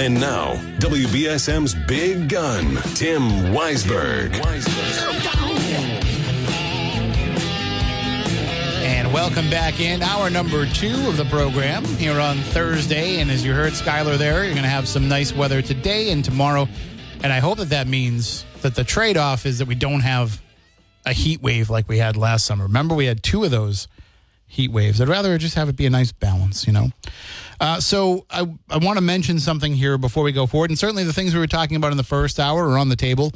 And now, WBSM's big gun, Tim Weisberg. And welcome back in hour number two of the program here on Thursday. And as you heard Skylar there, you're going to have some nice weather today and tomorrow. And I hope that that means that the trade off is that we don't have a heat wave like we had last summer. Remember, we had two of those heat waves. I'd rather just have it be a nice balance, you know? Uh, so I, I want to mention something here before we go forward. And certainly the things we were talking about in the first hour are on the table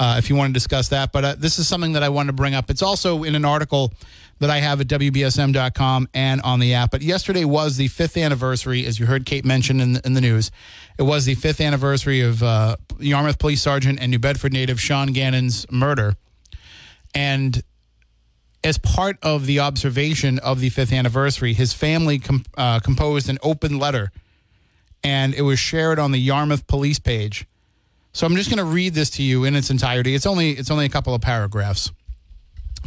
uh, if you want to discuss that. But uh, this is something that I wanted to bring up. It's also in an article that I have at WBSM.com and on the app. But yesterday was the fifth anniversary, as you heard Kate mention in the, in the news. It was the fifth anniversary of uh, Yarmouth Police Sergeant and New Bedford native Sean Gannon's murder. And as part of the observation of the fifth anniversary, his family com- uh, composed an open letter and it was shared on the Yarmouth police page. So I'm just going to read this to you in its entirety. It's only it's only a couple of paragraphs.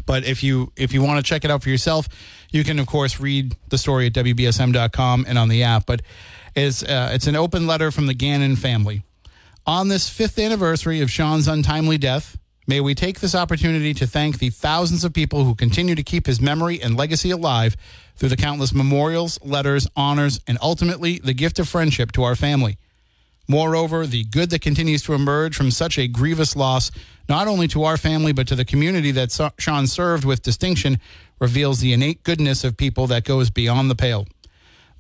But if you if you want to check it out for yourself, you can of course read the story at wbsm.com and on the app. But it's uh, it's an open letter from the Gannon family. On this fifth anniversary of Sean's untimely death, May we take this opportunity to thank the thousands of people who continue to keep his memory and legacy alive through the countless memorials, letters, honors, and ultimately the gift of friendship to our family. Moreover, the good that continues to emerge from such a grievous loss, not only to our family, but to the community that Sean served with distinction, reveals the innate goodness of people that goes beyond the pale.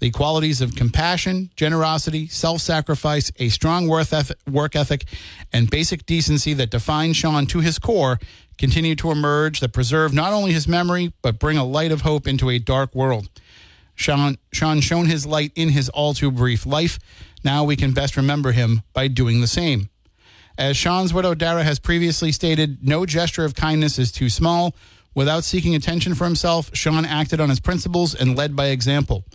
The qualities of compassion, generosity, self sacrifice, a strong work ethic, and basic decency that define Sean to his core continue to emerge that preserve not only his memory, but bring a light of hope into a dark world. Sean, Sean shone his light in his all too brief life. Now we can best remember him by doing the same. As Sean's widow Dara has previously stated, no gesture of kindness is too small. Without seeking attention for himself, Sean acted on his principles and led by example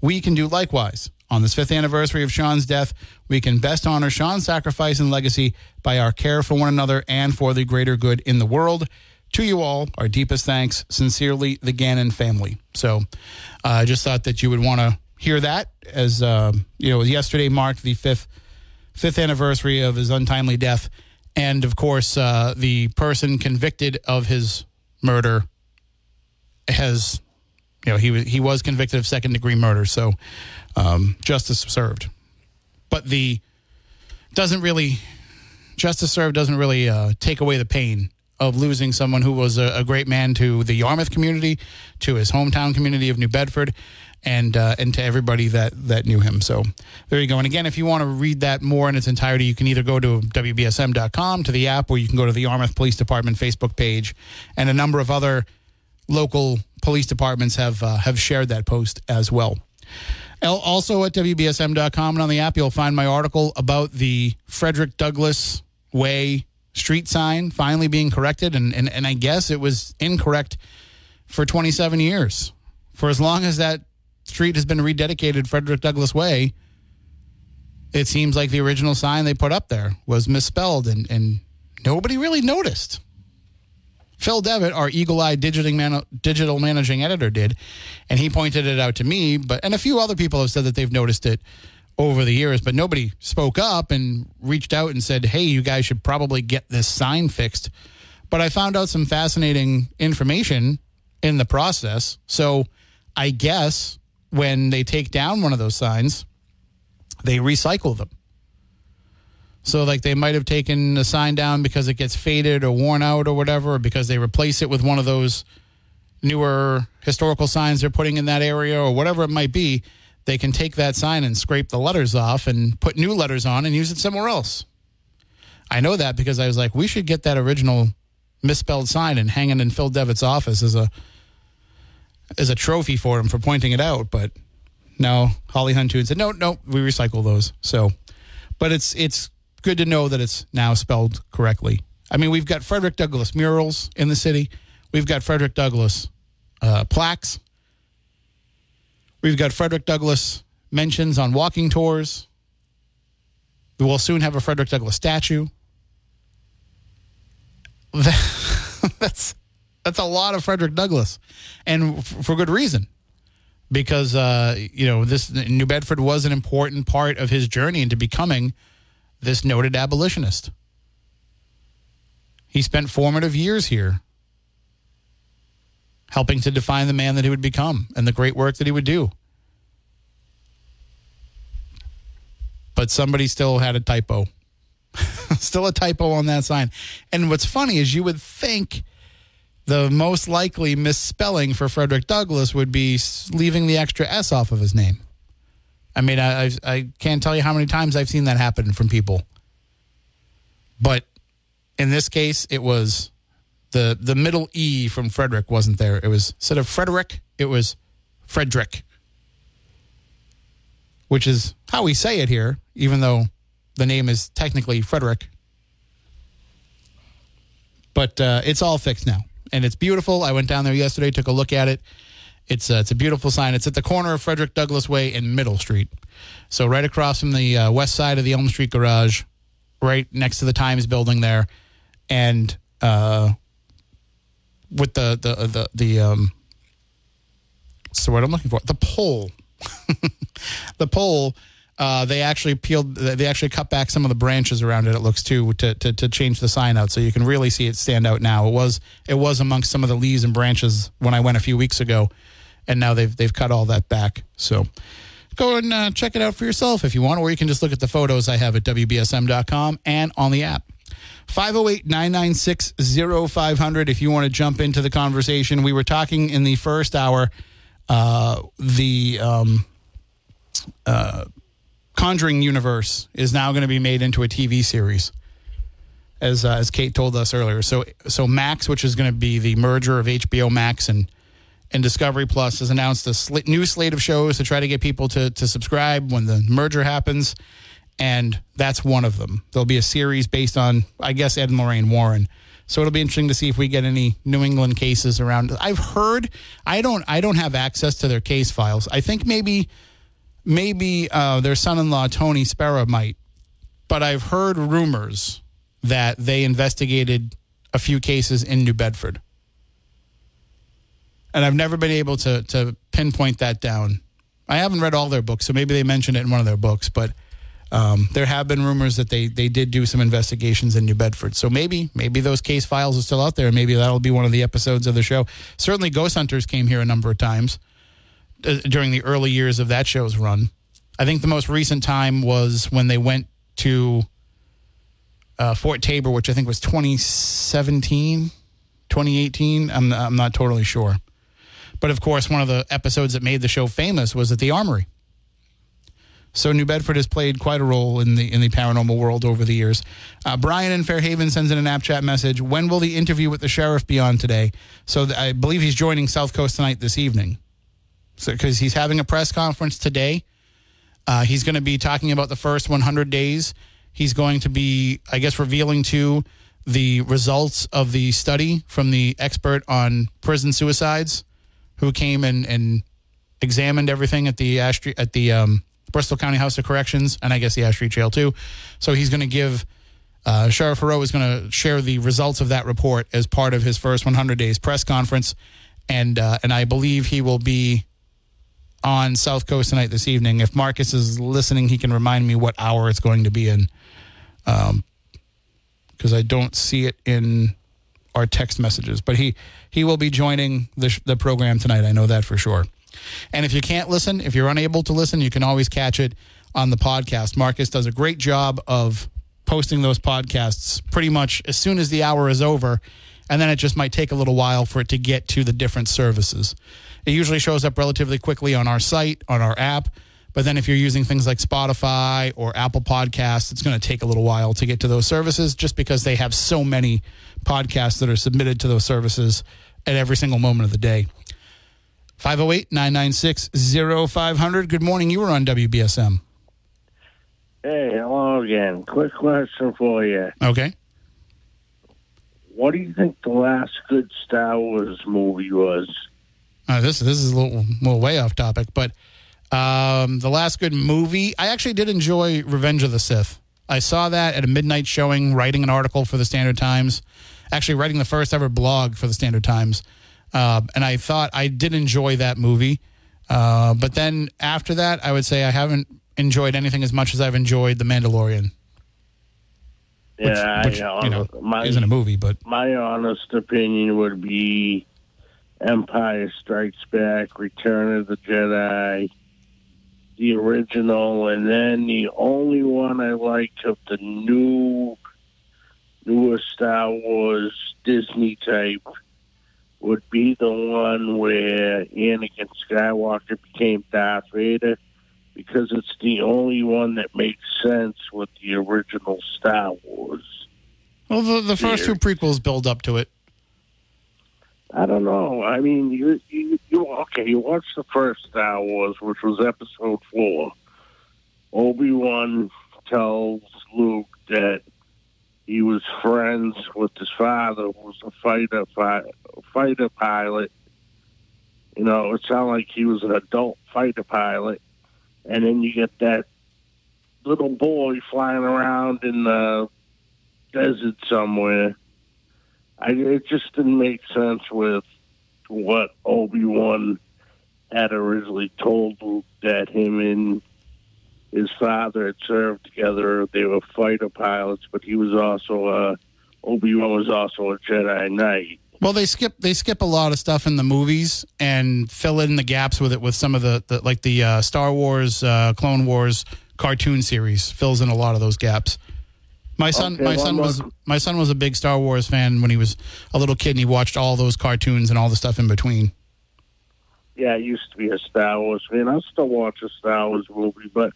we can do likewise. On this fifth anniversary of Sean's death, we can best honor Sean's sacrifice and legacy by our care for one another and for the greater good in the world. To you all, our deepest thanks. Sincerely, the Gannon family. So uh, I uh, just thought that you would want to hear that as, uh, you know, yesterday marked the fifth, fifth anniversary of his untimely death. And of course, uh, the person convicted of his murder has you know, he he was convicted of second degree murder, so um, justice served. But the doesn't really justice served doesn't really uh, take away the pain of losing someone who was a, a, great man to the Yarmouth community, to his hometown community of New Bedford, and uh, and to everybody that that knew him. So there you go. And again, if you want to read that more in its entirety, you can either go to wbsm.com to the app, or you can go to the Yarmouth Police Department Facebook page, and a number of other local police departments have uh, have shared that post as well. Also at WBSM.com and on the app, you'll find my article about the Frederick Douglass Way street sign finally being corrected. And, and, and I guess it was incorrect for 27 years. For as long as that street has been rededicated Frederick Douglass Way, it seems like the original sign they put up there was misspelled and, and nobody really noticed. Phil Devitt, our eagle-eyed digital, man- digital managing editor, did, and he pointed it out to me. But and a few other people have said that they've noticed it over the years, but nobody spoke up and reached out and said, "Hey, you guys should probably get this sign fixed." But I found out some fascinating information in the process. So I guess when they take down one of those signs, they recycle them. So, like, they might have taken the sign down because it gets faded or worn out or whatever, or because they replace it with one of those newer historical signs they're putting in that area or whatever it might be. They can take that sign and scrape the letters off and put new letters on and use it somewhere else. I know that because I was like, we should get that original misspelled sign and hang it in Phil Devitt's office as a as a trophy for him for pointing it out. But no, Holly Huntoon said, no, no, we recycle those. So, but it's it's good to know that it's now spelled correctly. I mean, we've got Frederick Douglass murals in the city. We've got Frederick Douglass uh, plaques. We've got Frederick Douglass mentions on walking tours. We will soon have a Frederick Douglass statue. that's that's a lot of Frederick Douglass, and for good reason, because uh, you know this New Bedford was an important part of his journey into becoming this noted abolitionist. He spent formative years here, helping to define the man that he would become and the great work that he would do. But somebody still had a typo. Still a typo on that sign. And what's funny is you would think the most likely misspelling for Frederick Douglass would be leaving the extra S off of his name. I mean, I, I, I can't tell you how many times I've seen that happen from people. But in this case, it was the the middle E from Frederick wasn't there. It was instead of Frederick, it was Frederick, which is how we say it here, even though the name is technically Frederick. But uh, it's all fixed now, and it's beautiful. I went down there yesterday, took a look at it. It's uh, it's a beautiful sign. It's at the corner of Frederick Douglass Way and Middle Street, so right across from the uh, west side of the Elm Street Garage, right next to the Times building there, and uh, with the the the the um, the word I'm looking for? The pole, the pole uh, they actually peeled, they actually cut back some of the branches around it. It looks too to, to to change the sign out, so you can really see it stand out now. It was it was amongst some of the leaves and branches when I went a few weeks ago, and now they've they've cut all that back. So go and uh, check it out for yourself if you want, or you can just look at the photos I have at WBSM.com and on the app. 508 996 0500 if you want to jump into the conversation. We were talking in the first hour, uh, the. Um, uh, Conjuring universe is now going to be made into a TV series, as uh, as Kate told us earlier. So so Max, which is going to be the merger of HBO Max and and Discovery Plus, has announced a sl- new slate of shows to try to get people to to subscribe when the merger happens, and that's one of them. There'll be a series based on, I guess, Ed and Lorraine Warren. So it'll be interesting to see if we get any New England cases around. I've heard I don't I don't have access to their case files. I think maybe maybe uh, their son-in-law Tony Spera might, but I've heard rumors that they investigated a few cases in New Bedford, and I've never been able to to pinpoint that down. I haven't read all their books, so maybe they mentioned it in one of their books, but. Um, there have been rumors that they, they did do some investigations in New Bedford. So maybe maybe those case files are still out there. Maybe that'll be one of the episodes of the show. Certainly, Ghost Hunters came here a number of times. Uh, during the early years of that show's run. I think the most recent time was when they went to uh, Fort Taber, which I think was 2017, 2018. I'm, I'm not totally sure. But of course, one of the episodes that made the show famous was at the Armory. So New Bedford has played quite a role in the in the paranormal world over the years. Uh, Brian in Fairhaven sends in an app chat message. When will the interview with the sheriff be on today? So th- I believe he's joining South Coast tonight this evening. So because he's having a press conference today, uh, he's going to be talking about the first 100 days. He's going to be, I guess, revealing to the results of the study from the expert on prison suicides, who came and, and examined everything at the Ash at the um, Bristol County House of Corrections, and I guess the Ash Street Jail too. So he's going to give. Uh, Sheriff Heroux is going to share the results of that report as part of his first 100 days press conference, and uh, and I believe he will be on South Coast tonight this evening. If Marcus is listening, he can remind me what hour it's going to be in, because um, I don't see it in our text messages. But he he will be joining the the program tonight. I know that for sure. And if you can't listen, if you're unable to listen, you can always catch it on the podcast. Marcus does a great job of posting those podcasts pretty much as soon as the hour is over, and then it just might take a little while for it to get to the different services. It usually shows up relatively quickly on our site, on our app. But then if you're using things like Spotify or Apple Podcasts, it's going to take a little while to get to those services just because they have so many podcasts that are submitted to those services at every single moment of the day. 508 996 0500. Good morning. You were on WBSM. Hey, hello again. Quick question for you. Okay. What do you think the last good Star Wars movie was? Uh, this this is a little, little way off topic, but um, the last good movie, I actually did enjoy Revenge of the Sith. I saw that at a midnight showing, writing an article for the Standard Times, actually writing the first ever blog for the Standard Times, uh, and I thought I did enjoy that movie. Uh, but then after that, I would say I haven't enjoyed anything as much as I've enjoyed The Mandalorian. Which, yeah, which, I, you know, my, isn't a movie, but my honest opinion would be Empire Strikes Back, Return of the Jedi, the original, and then the only one I like of the new, newer Star Wars Disney type would be the one where Anakin Skywalker became Darth Vader because it's the only one that makes sense with the original Star Wars. well, the, the first two prequels build up to it. I don't know. I mean, you, you, you okay? You watched the first Star Wars, which was Episode Four. Obi Wan tells Luke that he was friends with his father, who was a fighter fi- fighter pilot. You know, it sounded like he was an adult fighter pilot, and then you get that little boy flying around in the desert somewhere. I, it just didn't make sense with what Obi Wan had originally told Luke that him and his father had served together. They were fighter pilots, but he was also a Obi Wan was also a Jedi Knight. Well, they skip they skip a lot of stuff in the movies and fill in the gaps with it with some of the, the like the uh, Star Wars, uh, Clone Wars cartoon series fills in a lot of those gaps. My son, Okay, my son was my son was a big Star Wars fan when he was a little kid, and he watched all those cartoons and all the stuff in between. Yeah, I used to be a Star Wars fan. I still watch a Star Wars movie, but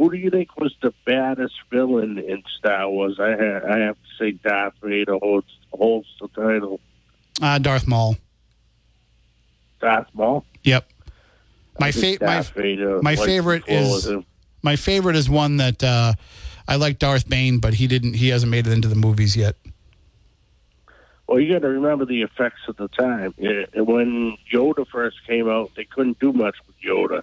who do you think was the baddest villain in Star Wars? I ha- I have to say Darth Vader holds holds the title. Uh, Darth Maul. Darth Maul. Yep. My fa- my Darth Vader my favorite is- my favorite is one that uh, I like Darth Bane, but he didn't. He hasn't made it into the movies yet. Well, you got to remember the effects of the time. Yeah, When Yoda first came out, they couldn't do much with Yoda.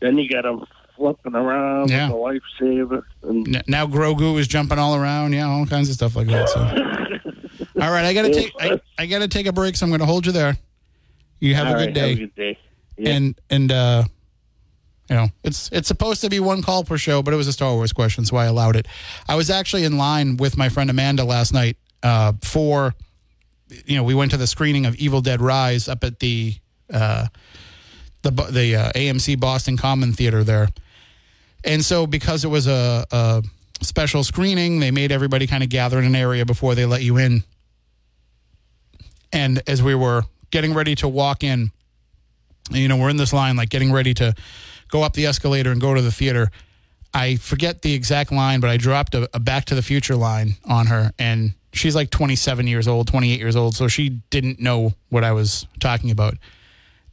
Then you got him flipping around Yeah. with the lightsaber. And N- Now Grogu is jumping all around. Yeah, all kinds of stuff like that. So, all right, I gotta take I, I gotta take a break. So I'm gonna hold you there. You have a right, good day. Have a good day. Yeah. and and uh you know it's it's supposed to be one call per show but it was a star wars question so i allowed it i was actually in line with my friend amanda last night uh for you know we went to the screening of evil dead rise up at the uh the the uh, amc boston common theater there and so because it was a, a special screening they made everybody kind of gather in an area before they let you in and as we were getting ready to walk in you know, we're in this line, like getting ready to go up the escalator and go to the theater. I forget the exact line, but I dropped a, a Back to the Future line on her, and she's like 27 years old, 28 years old, so she didn't know what I was talking about.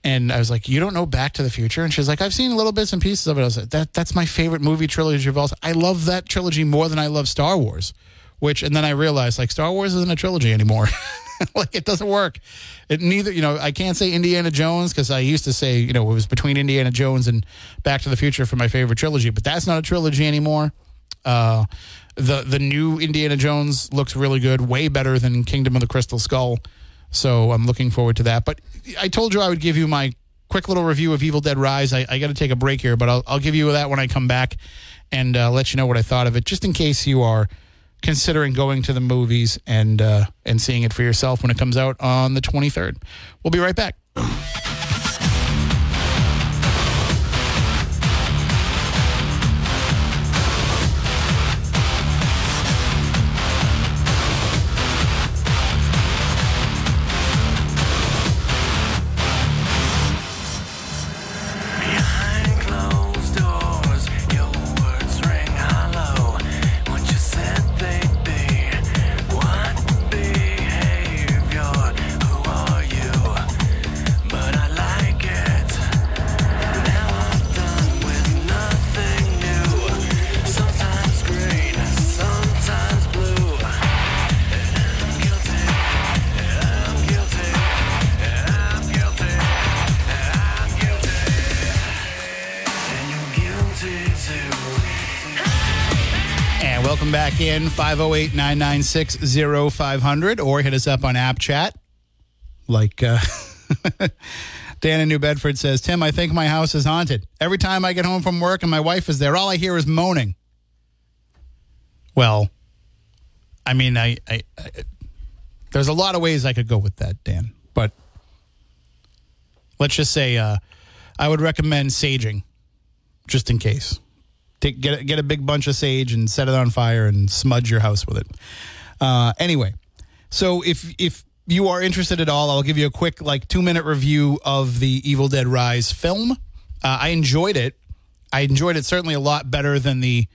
And I was like, "You don't know Back to the Future?" And she's like, "I've seen little bits and pieces of it." I was like, "That that's my favorite movie trilogy of all. time. I love that trilogy more than I love Star Wars." Which, and then I realized, like, Star Wars isn't a trilogy anymore. like, it doesn't work. It neither, you know, I can't say Indiana Jones because I used to say, you know, it was between Indiana Jones and Back to the Future for my favorite trilogy, but that's not a trilogy anymore. Uh, the the new Indiana Jones looks really good, way better than Kingdom of the Crystal Skull. So I'm looking forward to that. But I told you I would give you my quick little review of Evil Dead Rise. I, I got to take a break here, but I'll, I'll give you that when I come back and uh, let you know what I thought of it, just in case you are considering going to the movies and uh, and seeing it for yourself when it comes out on the 23rd. We'll be right back. In 508 996 0500 or hit us up on app chat. Like uh, Dan in New Bedford says, Tim, I think my house is haunted. Every time I get home from work and my wife is there, all I hear is moaning. Well, I mean, I, I, I there's a lot of ways I could go with that, Dan, but let's just say uh, I would recommend saging just in case. Take, get, a- get a big bunch of sage and set it on fire and smudge your house with it. Uh, anyway, so if if you are interested at all, I'll give you a quick like two minute review of the Evil Dead Rise film. Uh, I enjoyed it. I enjoyed it certainly a lot better than the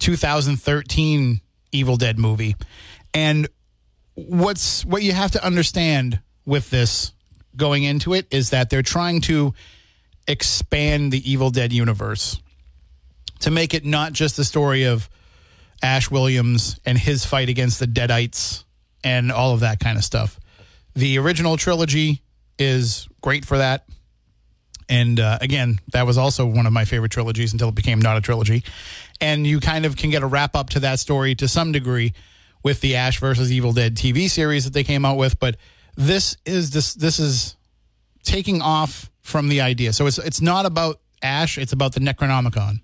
2013 Evil Dead movie. And what's what you have to understand with this going into it is that they're trying to expand the Evil Dead universe to make it not just the story of Ash Williams and his fight against the Deadites and all of that kind of stuff. The original trilogy is great for that. And uh, again, that was also one of my favorite trilogies until it became not a trilogy. And you kind of can get a wrap up to that story to some degree with the Ash versus Evil Dead TV series that they came out with. But this is this this is taking off from the idea. So it's it's not about Ash, it's about the Necronomicon.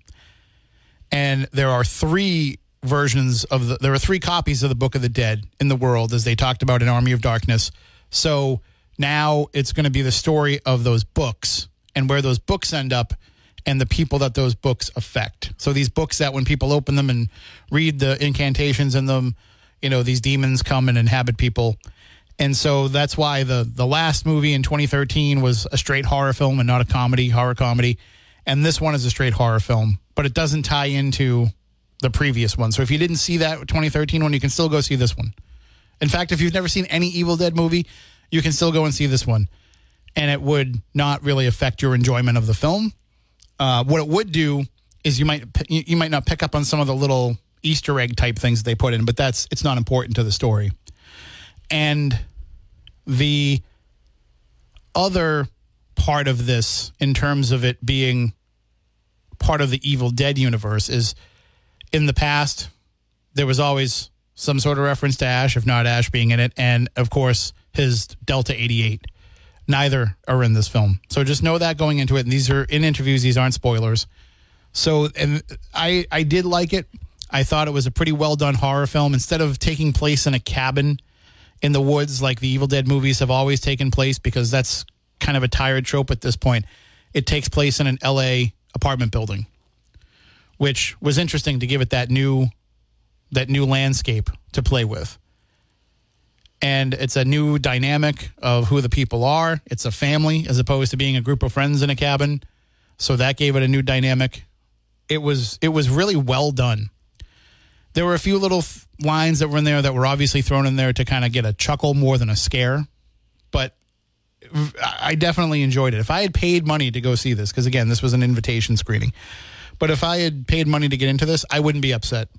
And there are three versions of the there are three copies of the Book of the Dead in the world as they talked about in Army of Darkness. So now it's going to be the story of those books and where those books end up and the people that those books affect. So these books that when people open them and read the incantations in them, you know, these demons come and inhabit people. And so that's why the the last movie in 2013 was a straight horror film and not a comedy, horror comedy. And this one is a straight horror film, but it doesn't tie into the previous one. So if you didn't see that 2013 one, you can still go see this one. In fact, if you've never seen any Evil Dead movie, you can still go and see this one. And it would not really affect your enjoyment of the film. Uh, what it would do is you might you might not pick up on some of the little Easter egg type things they put in, but that's it's not important to the story. And the other part of this, in terms of it being part of the Evil Dead universe, is in the past there was always some sort of reference to Ash, if not Ash being in it, and of course his Delta 88. Neither are in this film. So just know that going into it. And these are in interviews, these aren't spoilers. So and I I did like it. I thought it was a pretty well done horror film. Instead of taking place in a cabin in the woods like the Evil Dead movies have always taken place, because that's kind of a tired trope at this point, it takes place in an LA apartment building, which was interesting to give it that new that new landscape to play with. And it's a new dynamic of who the people are. It's a family as opposed to being a group of friends in a cabin. So that gave it a new dynamic. It was it was really well done. There were a few little lines that were in there that were obviously thrown in there to kind of get a chuckle more than a scare, but I definitely enjoyed it. If I had paid money to go see this, because again, this was an invitation screening, but if I had paid money to get into this, I wouldn't be upset.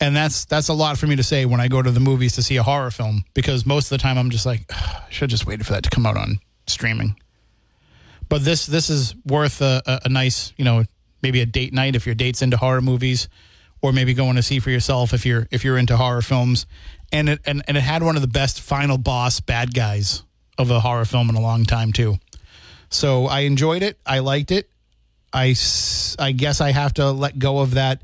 And that's that's a lot for me to say when I go to the movies to see a horror film, because most of the time I'm just like, I should have just waited for that to come out on streaming. But this this is worth a, a, a nice, you know, maybe a date night if your date's into horror movies, or maybe going to see for yourself if you're if you're into horror films. And it and, and it had one of the best final boss bad guys of a horror film in a long time too. So I enjoyed it. I liked it. I, I guess I have to let go of that,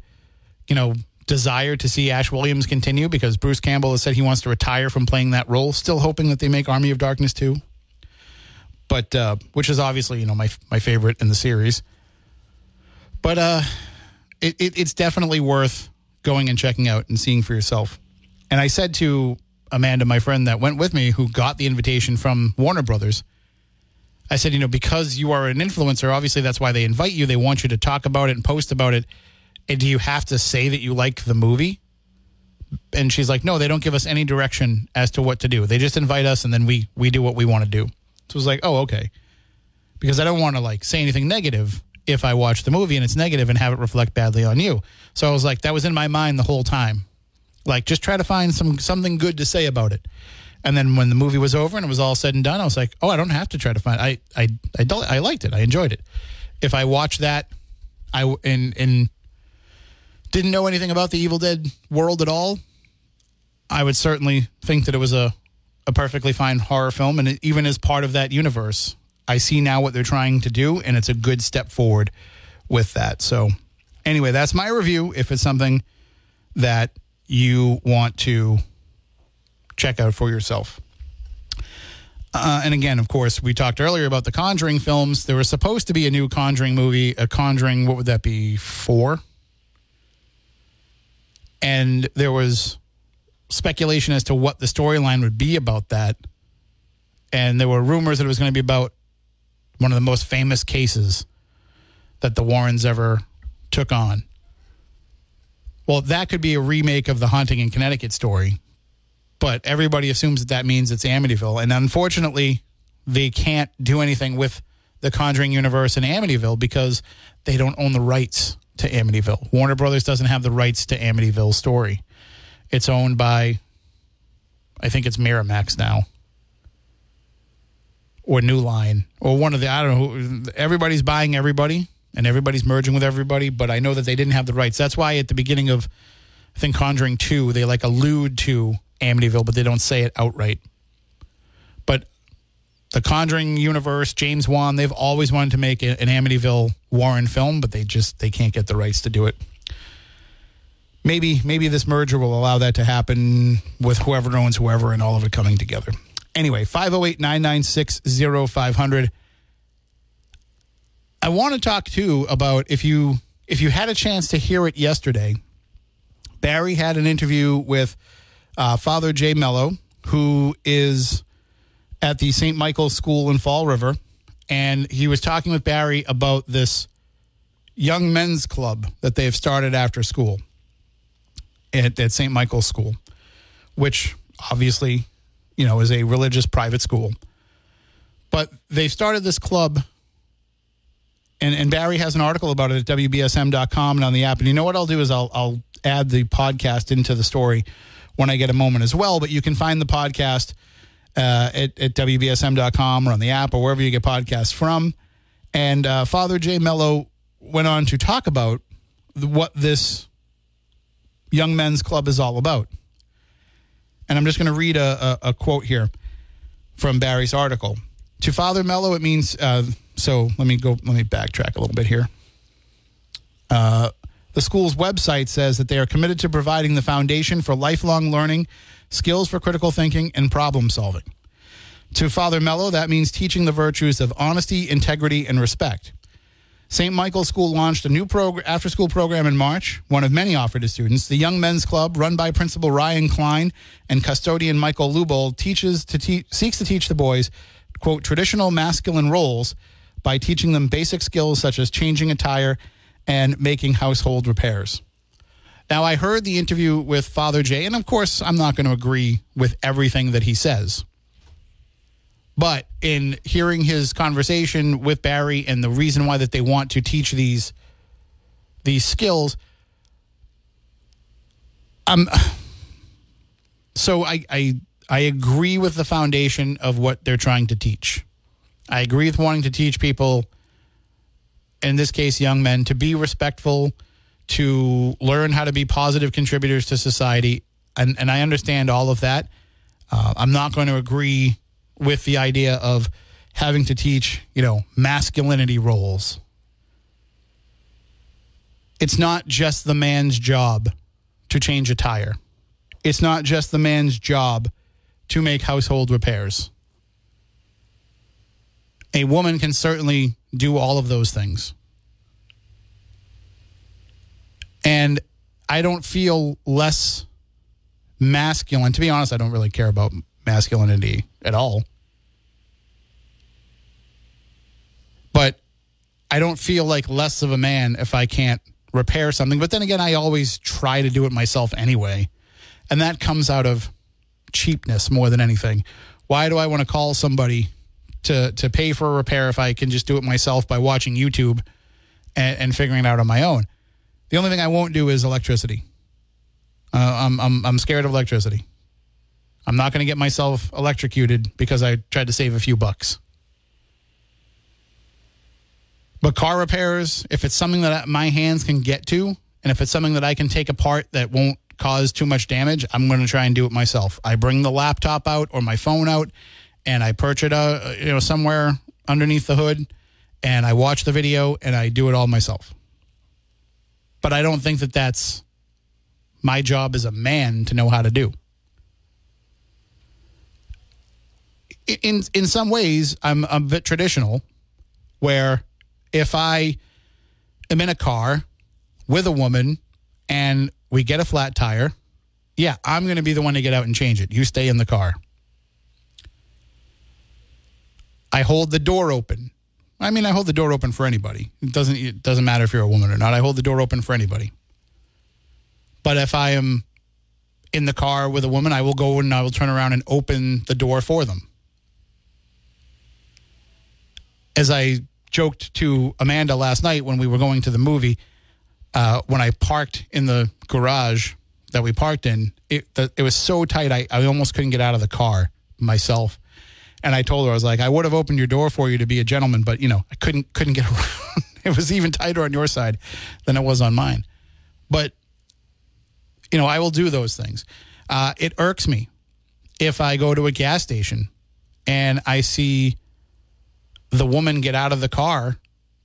you know, desire to see Ash Williams continue because Bruce Campbell has said he wants to retire from playing that role. Still hoping that they make Army of Darkness too. But uh, which is obviously you know my my favorite in the series. But uh, it, it it's definitely worth going and checking out and seeing for yourself. And I said to Amanda, my friend that went with me, who got the invitation from Warner Brothers, I said, you know, because you are an influencer, obviously that's why they invite you. They want you to talk about it and post about it. And do you have to say that you like the movie? And she's like, no, they don't give us any direction as to what to do. They just invite us and then we we do what we want to do. So I was like, oh, okay. Because I don't want to like say anything negative if I watch the movie and it's negative and have it reflect badly on you. So I was like, that was in my mind the whole time. Like, just try to find some something good to say about it. And then when the movie was over and it was all said and done, I was like, oh, I don't have to try to find. I I I, I liked it. I enjoyed it. If I watched that, I in in didn't know anything about the Evil Dead world at all, I would certainly think that it was a, a perfectly fine horror film. And even as part of that universe, I see now what they're trying to do, and it's a good step forward with that. So, anyway, that's my review. If it's something that you want to check out for yourself. Uh, and again, of course, we talked earlier about the Conjuring films. There was supposed to be a new Conjuring movie, a Conjuring, what would that be, four? And there was speculation as to what the storyline would be about that. And there were rumors that it was going to be about one of the most famous cases that the Warrens ever took on. Well, that could be a remake of the Haunting in Connecticut story, but everybody assumes that that means it's Amityville. And unfortunately, they can't do anything with the Conjuring universe in Amityville because they don't own the rights to Amityville. Warner Brothers doesn't have the rights to Amityville story. It's owned by, I think it's Miramax now, or New Line, or one of the, I don't know, everybody's buying everybody and everybody's merging with everybody, but I know that they didn't have the rights. That's why at the beginning of, I think Conjuring 2, they like allude to Amityville, but they don't say it outright. But the Conjuring universe, James Wan, they've always wanted to make an Amityville Warren film, but they just they can't get the rights to do it. Maybe maybe this merger will allow that to happen with whoever owns whoever and all of it coming together. Anyway, 508-996-0500. I want to talk too about if you if you had a chance to hear it yesterday. Barry had an interview with uh, Father Jay Mello, who is at the St. Michael's School in Fall River, and he was talking with Barry about this young men's club that they have started after school at, at St. Michael's School, which obviously, you know, is a religious private school. But they started this club, and, and Barry has an article about it at WBSM.com and on the app. And you know what I'll do is I'll, I'll add the podcast into the story when I get a moment as well. But you can find the podcast uh, at, at WBSM.com or on the app or wherever you get podcasts from. And uh, Father Jay Mello went on to talk about what this young men's club is all about. And I'm just going to read a, a, a quote here from Barry's article. To Father Mello, it means, uh, so let me go, let me backtrack a little bit here. Uh, the school's website says that they are committed to providing the foundation for lifelong learning, skills for critical thinking, and problem solving. To Father Mello, that means teaching the virtues of honesty, integrity, and respect. St. Michael's School launched a new after school program in March, one of many offered to students. The Young Men's Club, run by Principal Ryan Klein and custodian Michael Lubold, teaches to te- seeks to teach the boys, quote, traditional masculine roles by teaching them basic skills such as changing a tire and making household repairs. Now, I heard the interview with Father Jay, and of course, I'm not going to agree with everything that he says. But in hearing his conversation with Barry and the reason why that they want to teach these these skills, um, so I I I agree with the foundation of what they're trying to teach. I agree with wanting to teach people, in this case, young men, to be respectful, to learn how to be positive contributors to society, and and I understand all of that. Uh, I'm not going to agree with the idea of having to teach, you know, masculinity roles. It's not just the man's job to change a tire. It's not just the man's job to make household repairs. A woman can certainly do all of those things. And I don't feel less masculine. To be honest, I don't really care about masculinity at all. But I don't feel like less of a man if I can't repair something. But then again, I always try to do it myself anyway. And that comes out of cheapness more than anything. Why do I want to call somebody to, to pay for a repair if I can just do it myself by watching YouTube and, and figuring it out on my own? The only thing I won't do is electricity. Uh, I'm, I'm, I'm scared of electricity. I'm not going to get myself electrocuted because I tried to save a few bucks. But car repairs, if it's something that my hands can get to And if it's something that I can take apart that won't cause too much damage, I'm going to try and do it myself. I bring the laptop out or my phone out and I perch it uh, you know somewhere underneath the hood and I watch the video and I do it all myself. But I don't think that that's my job as a man to know how to do. In in some ways, I'm a bit traditional, where if I am in a car with a woman and we get a flat tire, yeah, I'm going to be the one to get out and change it. You stay in the car. I hold the door open. I mean, I hold the door open for anybody. It doesn't it doesn't matter if you're a woman or not. I hold the door open for anybody. But if I am in the car with a woman, I will go and I will turn around and open the door for them. As I joked to Amanda last night when we were going to the movie, uh, when I parked in the garage that we parked in, it the, it was so tight I, I almost couldn't get out of the car myself. And I told her I was like, I would have opened your door for you to be a gentleman, but you know, I couldn't couldn't get around. it was even tighter on your side than it was on mine. But you know, I will do those things. Uh, it irks me if I go to a gas station and I see the woman get out of the car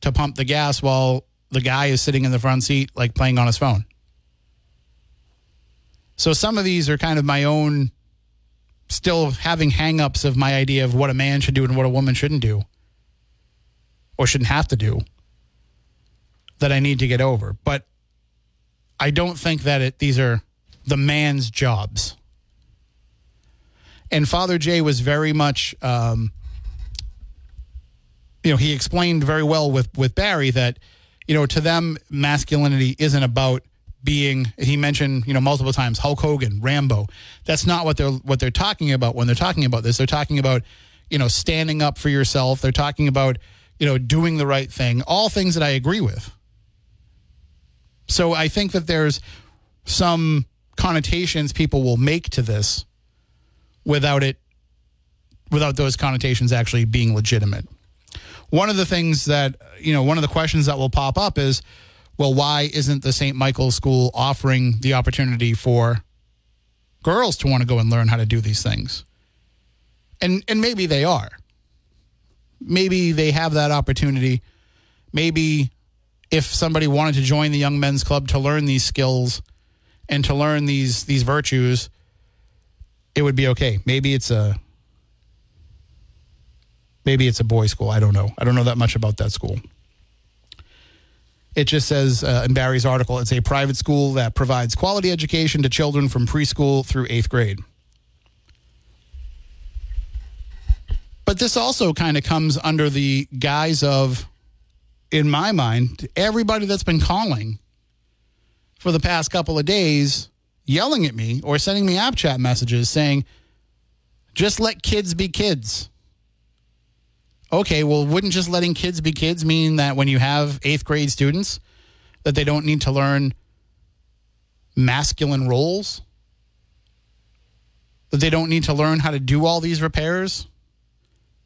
to pump the gas while the guy is sitting in the front seat, like playing on his phone. So some of these are kind of my own, still having hangups of my idea of what a man should do and what a woman shouldn't do or shouldn't have to do that I need to get over. But I don't think that it, these are the man's jobs. And Father Jay was very much, um, you know, he explained very well with with Barry that, you know, to them masculinity isn't about being. He mentioned, you know, multiple times Hulk Hogan, Rambo. That's not what they're what they're talking about when they're talking about this. They're talking about, you know, standing up for yourself. They're talking about, you know, doing the right thing. All things that I agree with. So I think that there's some connotations people will make to this without it without those connotations actually being legitimate. One of the things that, you know, one of the questions that will pop up is, well, why isn't the St. Michael's School offering the opportunity for girls to want to go and learn how to do these things? And and maybe they are. Maybe they have that opportunity. Maybe if somebody wanted to join the Young Men's Club to learn these skills and to learn these these virtues, it would be okay. Maybe it's a maybe it's a boys' school. I don't know. I don't know that much about that school. It just says uh, in Barry's article, it's a private school that provides quality education to children from preschool through eighth grade. But this also kind of comes under the guise of in my mind, everybody that's been calling for the past couple of days yelling at me or sending me app chat messages saying, just let kids be kids. Okay, well, wouldn't just letting kids be kids mean that when you have eighth grade students, that they don't need to learn masculine roles? That they don't need to learn how to do all these repairs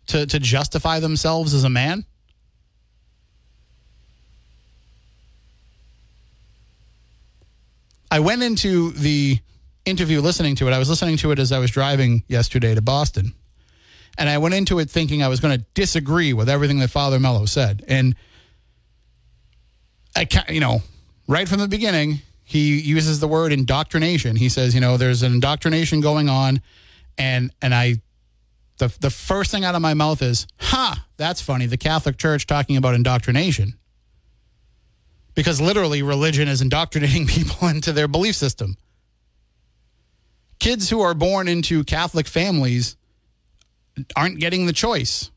to, to justify themselves as a man? I went into the interview listening to it. I was listening to it as I was driving yesterday to Boston. And I went into it thinking I was going to disagree with everything that Father Mello said. And I you know, right from the beginning, he uses the word indoctrination. He says, you know, there's an indoctrination going on and and I the the first thing out of my mouth is, "Ha, huh, that's funny. The Catholic Church talking about indoctrination." because literally religion is indoctrinating people into their belief system. Kids who are born into Catholic families aren't getting the choice.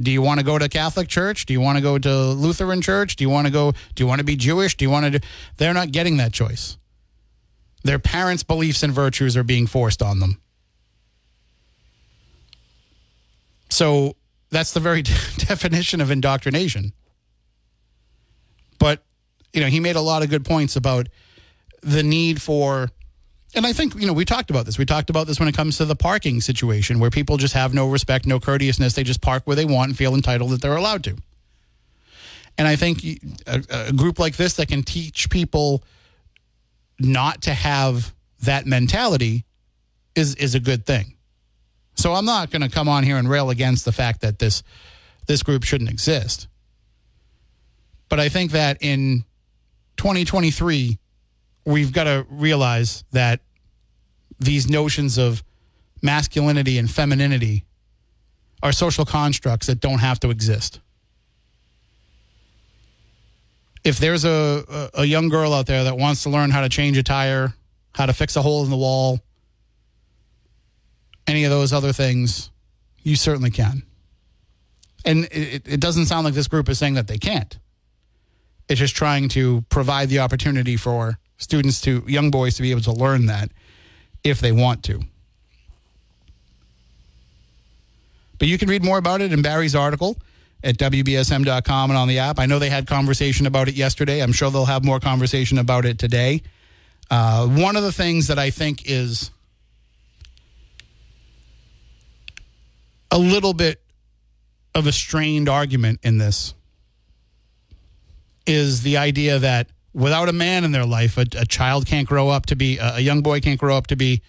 Do you want to go to Catholic church? Do you want to go to Lutheran church? Do you want to go do you want to be Jewish? Do you want to do, They're not getting that choice. Their parents' beliefs and virtues are being forced on them. So that's the very definition of indoctrination. But you know, he made a lot of good points about the need for and I think, you know, we talked about this. We talked about this when it comes to the parking situation where people just have no respect, no courteousness. They just park where they want and feel entitled that they're allowed to. And I think a, a group like this that can teach people not to have that mentality is is a good thing. So I'm not going to come on here and rail against the fact that this this group shouldn't exist. But I think that in 2023 we've got to realize that these notions of masculinity and femininity are social constructs that don't have to exist. If there's a, a, young girl out there that wants to learn how to change a tire, how to fix a hole in the wall, any of those other things, you certainly can. And it, it doesn't sound like this group is saying that they can't. It's just trying to provide the opportunity for students to, young boys, to be able to learn that if they want to. But you can read more about it in Barry's article at WBSM.com and on the app. I know they had conversation about it yesterday. I'm sure they'll have more conversation about it today. Uh, one of the things that I think is a little bit of a strained argument in this is the idea that without a man in their life, a, a child can't grow up to be, a, young boy can't grow up to be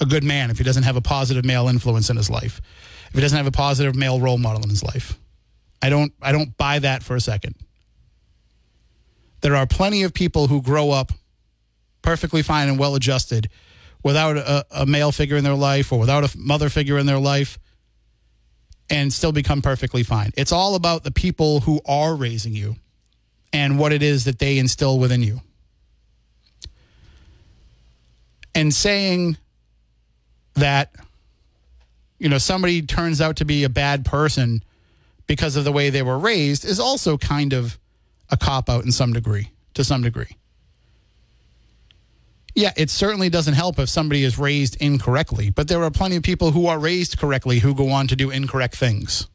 a good man if he doesn't have a positive male influence in his life, if he doesn't have a positive male role model in his life. I don't, I don't buy that for a second. There are plenty of people who grow up perfectly fine and well adjusted without a, a male figure in their life or without a mother figure in their life and still become perfectly fine. It's all about the people who are raising you and what it is that they instill within you. And saying that, you know, somebody turns out to be a bad person because of the way they were raised is also kind of a cop out in some degree, to some degree. Yeah, it certainly doesn't help if somebody is raised incorrectly, but there are plenty of people who are raised correctly who go on to do incorrect things.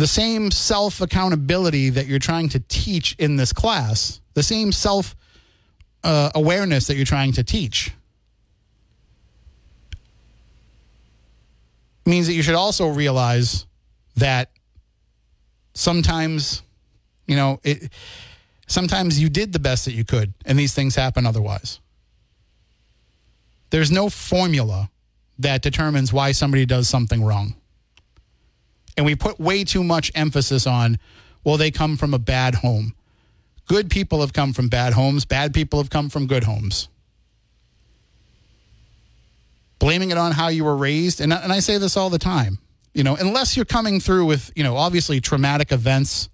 The same self accountability that you're trying to teach in this class, the same self uh, awareness that you're trying to teach, means that you should also realize that sometimes, you know, it Sometimes you did the best that you could, and these things happen otherwise. There's no formula that determines why somebody does something wrong. And we put way too much emphasis on, well, they come from a bad home. Good people have come from bad homes, bad people have come from good homes. Blaming it on how you were raised, and, and I say this all the time, you know, unless you're coming through with, you know, obviously traumatic events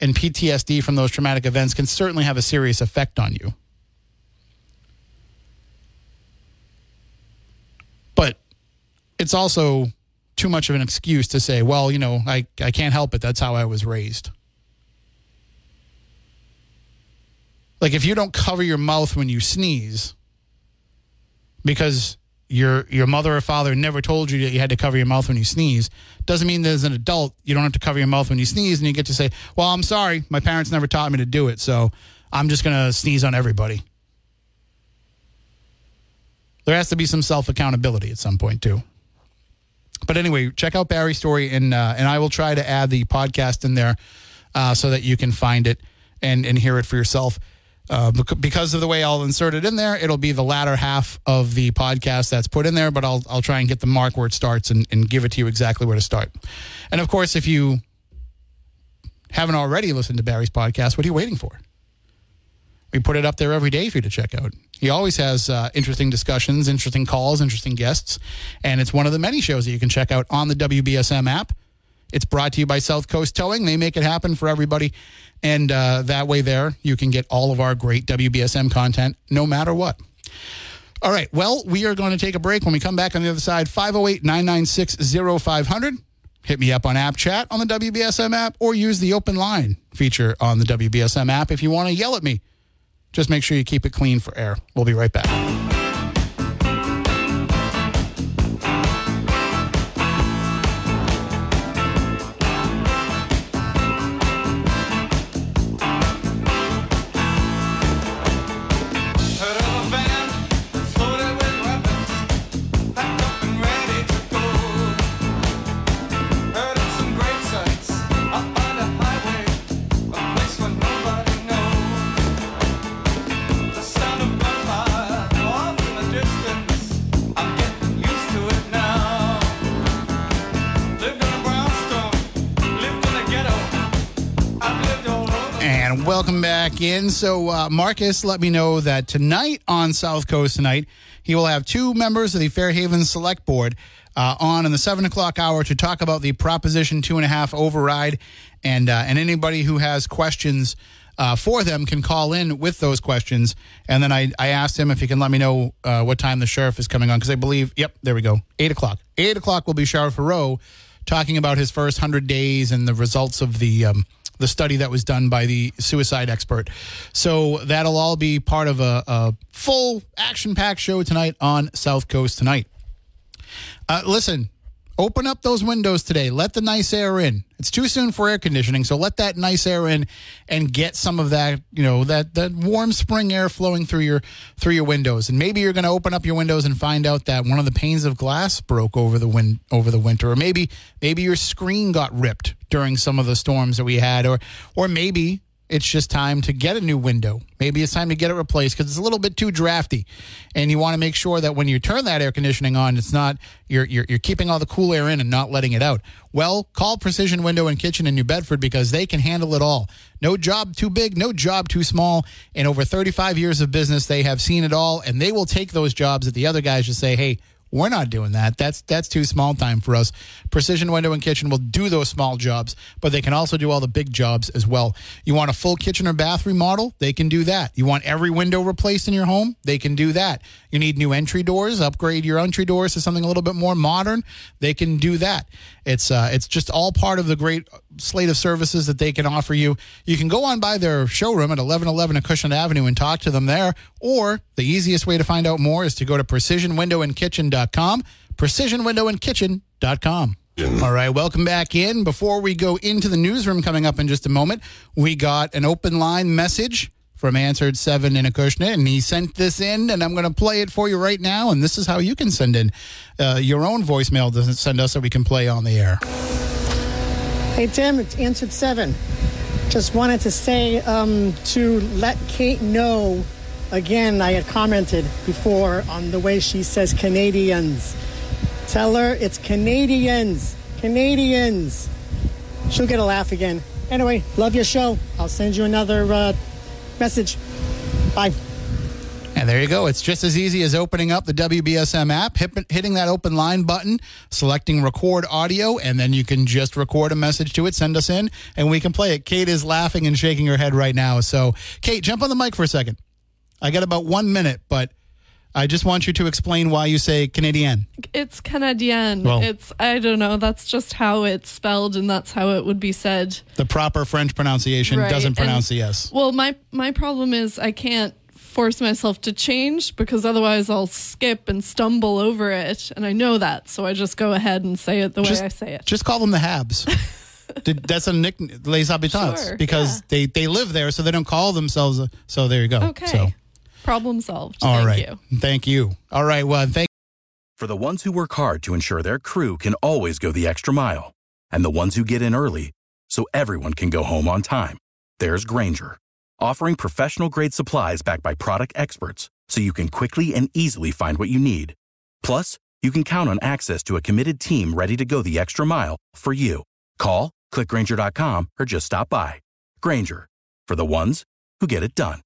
and PTSD from those traumatic events can certainly have a serious effect on you. But it's also too much of an excuse to say, well, you know, I, I can't help it. That's how I was raised. Like if you don't cover your mouth when you sneeze because your your mother or father never told you that you had to cover your mouth when you sneeze doesn't mean that as an adult you don't have to cover your mouth when you sneeze and you get to say well i'm sorry my parents never taught me to do it so i'm just going to sneeze on everybody there has to be some self accountability at some point too but anyway check out barry's story and uh, and i will try to add the podcast in there uh, so that you can find it and and hear it for yourself uh, because of the way I'll insert it in there, it'll be the latter half of the podcast that's put in there, but I'll, I'll try and get the mark where it starts and, and give it to you exactly where to start. And of course, if you haven't already listened to Barry's podcast, what are you waiting for? We put it up there every day for you to check out. He always has uh, interesting discussions, interesting calls, interesting guests, and it's one of the many shows that you can check out on the WBSM app. It's brought to you by South Coast Towing. They make it happen for everybody. And uh, that way, there, you can get all of our great WBSM content no matter what. All right. Well, we are going to take a break. When we come back on the other side, 508 996 0500. Hit me up on App Chat on the WBSM app or use the open line feature on the WBSM app if you want to yell at me. Just make sure you keep it clean for air. We'll be right back. In. So, uh, Marcus let me know that tonight on South Coast Tonight, he will have two members of the Fairhaven Select Board uh, on in the seven o'clock hour to talk about the Proposition Two and a Half override, and uh, and anybody who has questions. Uh, for them can call in with those questions. And then I, I asked him if he can let me know uh, what time the sheriff is coming on because I believe, yep, there we go. Eight o'clock. Eight o'clock will be Sheriff Heroux talking about his first 100 days and the results of the. Um, the study that was done by the suicide expert. So that'll all be part of a, a full action packed show tonight on South Coast Tonight. Uh, listen, open up those windows today. Let the nice air in. It's too soon for air conditioning, so let that nice air in and get some of that, you know, that that warm spring air flowing through your through your windows. And maybe you're going to open up your windows and find out that one of the panes of glass broke over the win- over the winter, or maybe maybe your screen got ripped during some of the storms that we had, or or maybe it's just time to get a new window. Maybe it's time to get it replaced because it's a little bit too drafty, and you want to make sure that when you turn that air conditioning on, it's not you're, you're you're keeping all the cool air in and not letting it out. Well, call Precision Window and Kitchen in New Bedford because they can handle it all. No job too big, no job too small. In over 35 years of business, they have seen it all, and they will take those jobs that the other guys just say, "Hey." We're not doing that. That's that's too small time for us. Precision Window and Kitchen will do those small jobs, but they can also do all the big jobs as well. You want a full kitchen or bath remodel? They can do that. You want every window replaced in your home? They can do that. You need new entry doors, upgrade your entry doors to something a little bit more modern? They can do that. It's uh, it's just all part of the great slate of services that they can offer you. You can go on by their showroom at 1111 Acushnet Avenue and talk to them there, or the easiest way to find out more is to go to precisionwindowandkitchen.com, precisionwindowandkitchen.com. All right, welcome back in. Before we go into the newsroom coming up in just a moment, we got an open line message from Answered 7 in Acushnet, and he sent this in, and I'm going to play it for you right now. And this is how you can send in uh, your own voicemail to send us so we can play on the air. Hey, Tim, it's Answered 7. Just wanted to say um, to let Kate know again, I had commented before on the way she says Canadiens. Tell her it's Canadiens. Canadiens. She'll get a laugh again. Anyway, love your show. I'll send you another uh, message. Bye. And there you go. It's just as easy as opening up the WBSM app, hitting that open line button, selecting record audio, and then you can just record a message to it, send us in, and we can play it. Kate is laughing and shaking her head right now. So, Kate, jump on the mic for a second. I got about one minute, but I just want you to explain why you say Canadian. It's Canadian. Well- it's I don't know. That's just how it's spelled, and that's how it would be said. The proper French pronunciation Right, doesn't and- pronounce the S. Well, my my problem is I can't force myself to change because otherwise I'll skip and stumble over it, and I know that, so I just go ahead and say it the Just- way I say it. Just call them the Habs. That's a nickname, Les Habitants, Sure, because yeah. they, they live there, so they don't call themselves. A, so there you go. okay. So, Problem solved. all Thank right. you. Thank you. All right. Well, thank For the ones who work hard to ensure their crew can always go the extra mile, and the ones who get in early so everyone can go home on time, there's Grainger, offering professional grade supplies backed by product experts so you can quickly and easily find what you need. Plus, you can count on access to a committed team ready to go the extra mile for you. Call, clickgranger.com, or just stop by. Grainger, for the ones who get it done.